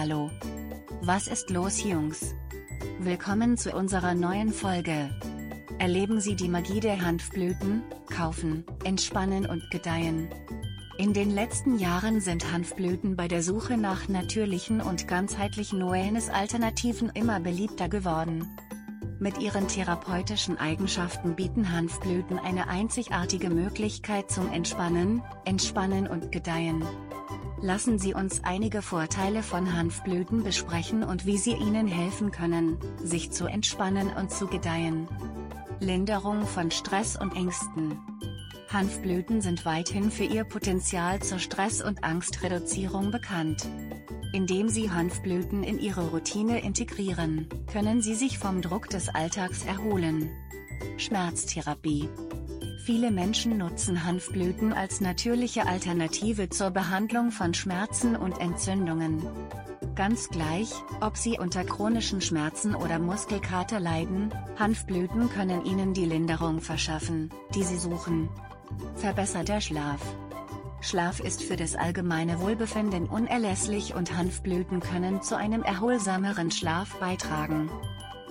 Hallo. Was ist los Jungs? Willkommen zu unserer neuen Folge. Erleben Sie die Magie der Hanfblüten, kaufen, entspannen und gedeihen. In den letzten Jahren sind Hanfblüten bei der Suche nach natürlichen und ganzheitlichen Wellness-Alternativen immer beliebter geworden. Mit ihren therapeutischen Eigenschaften bieten Hanfblüten eine einzigartige Möglichkeit zum Entspannen, Entspannen und Gedeihen. Lassen Sie uns einige Vorteile von Hanfblüten besprechen und wie sie Ihnen helfen können, sich zu entspannen und zu gedeihen. Linderung von Stress und Ängsten. Hanfblüten sind weithin für ihr Potenzial zur Stress- und Angstreduzierung bekannt. Indem Sie Hanfblüten in Ihre Routine integrieren, können Sie sich vom Druck des Alltags erholen. Schmerztherapie Viele Menschen nutzen Hanfblüten als natürliche Alternative zur Behandlung von Schmerzen und Entzündungen. Ganz gleich, ob Sie unter chronischen Schmerzen oder Muskelkater leiden, Hanfblüten können Ihnen die Linderung verschaffen, die Sie suchen. Verbesserter Schlaf Schlaf ist für das allgemeine Wohlbefinden unerlässlich und Hanfblüten können zu einem erholsameren Schlaf beitragen.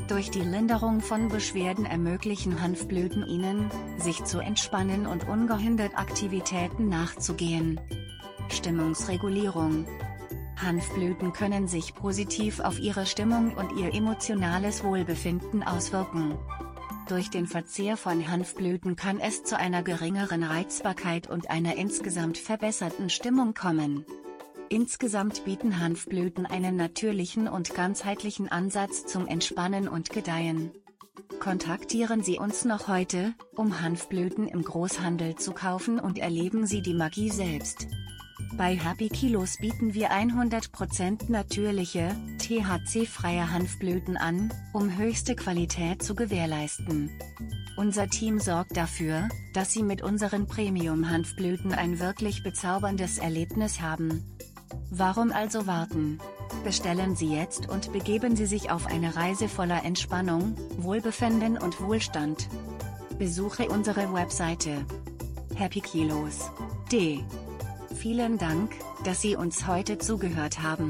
Durch die Linderung von Beschwerden ermöglichen Hanfblüten Ihnen, sich zu entspannen und ungehindert Aktivitäten nachzugehen. Stimmungsregulierung Hanfblüten können sich positiv auf Ihre Stimmung und Ihr emotionales Wohlbefinden auswirken. Durch den Verzehr von Hanfblüten kann es zu einer geringeren Reizbarkeit und einer insgesamt verbesserten Stimmung kommen. Insgesamt bieten Hanfblüten einen natürlichen und ganzheitlichen Ansatz zum Entspannen und Gedeihen. Kontaktieren Sie uns noch heute, um Hanfblüten im Großhandel zu kaufen und erleben Sie die Magie selbst. Bei Happy Kilos bieten wir 100% natürliche, THC-freie Hanfblüten an, um höchste Qualität zu gewährleisten. Unser Team sorgt dafür, dass Sie mit unseren Premium-Hanfblüten ein wirklich bezauberndes Erlebnis haben. Warum also warten? Bestellen Sie jetzt und begeben Sie sich auf eine Reise voller Entspannung, Wohlbefinden und Wohlstand. Besuche unsere Webseite Happy Kilos. D. Vielen Dank, dass Sie uns heute zugehört haben.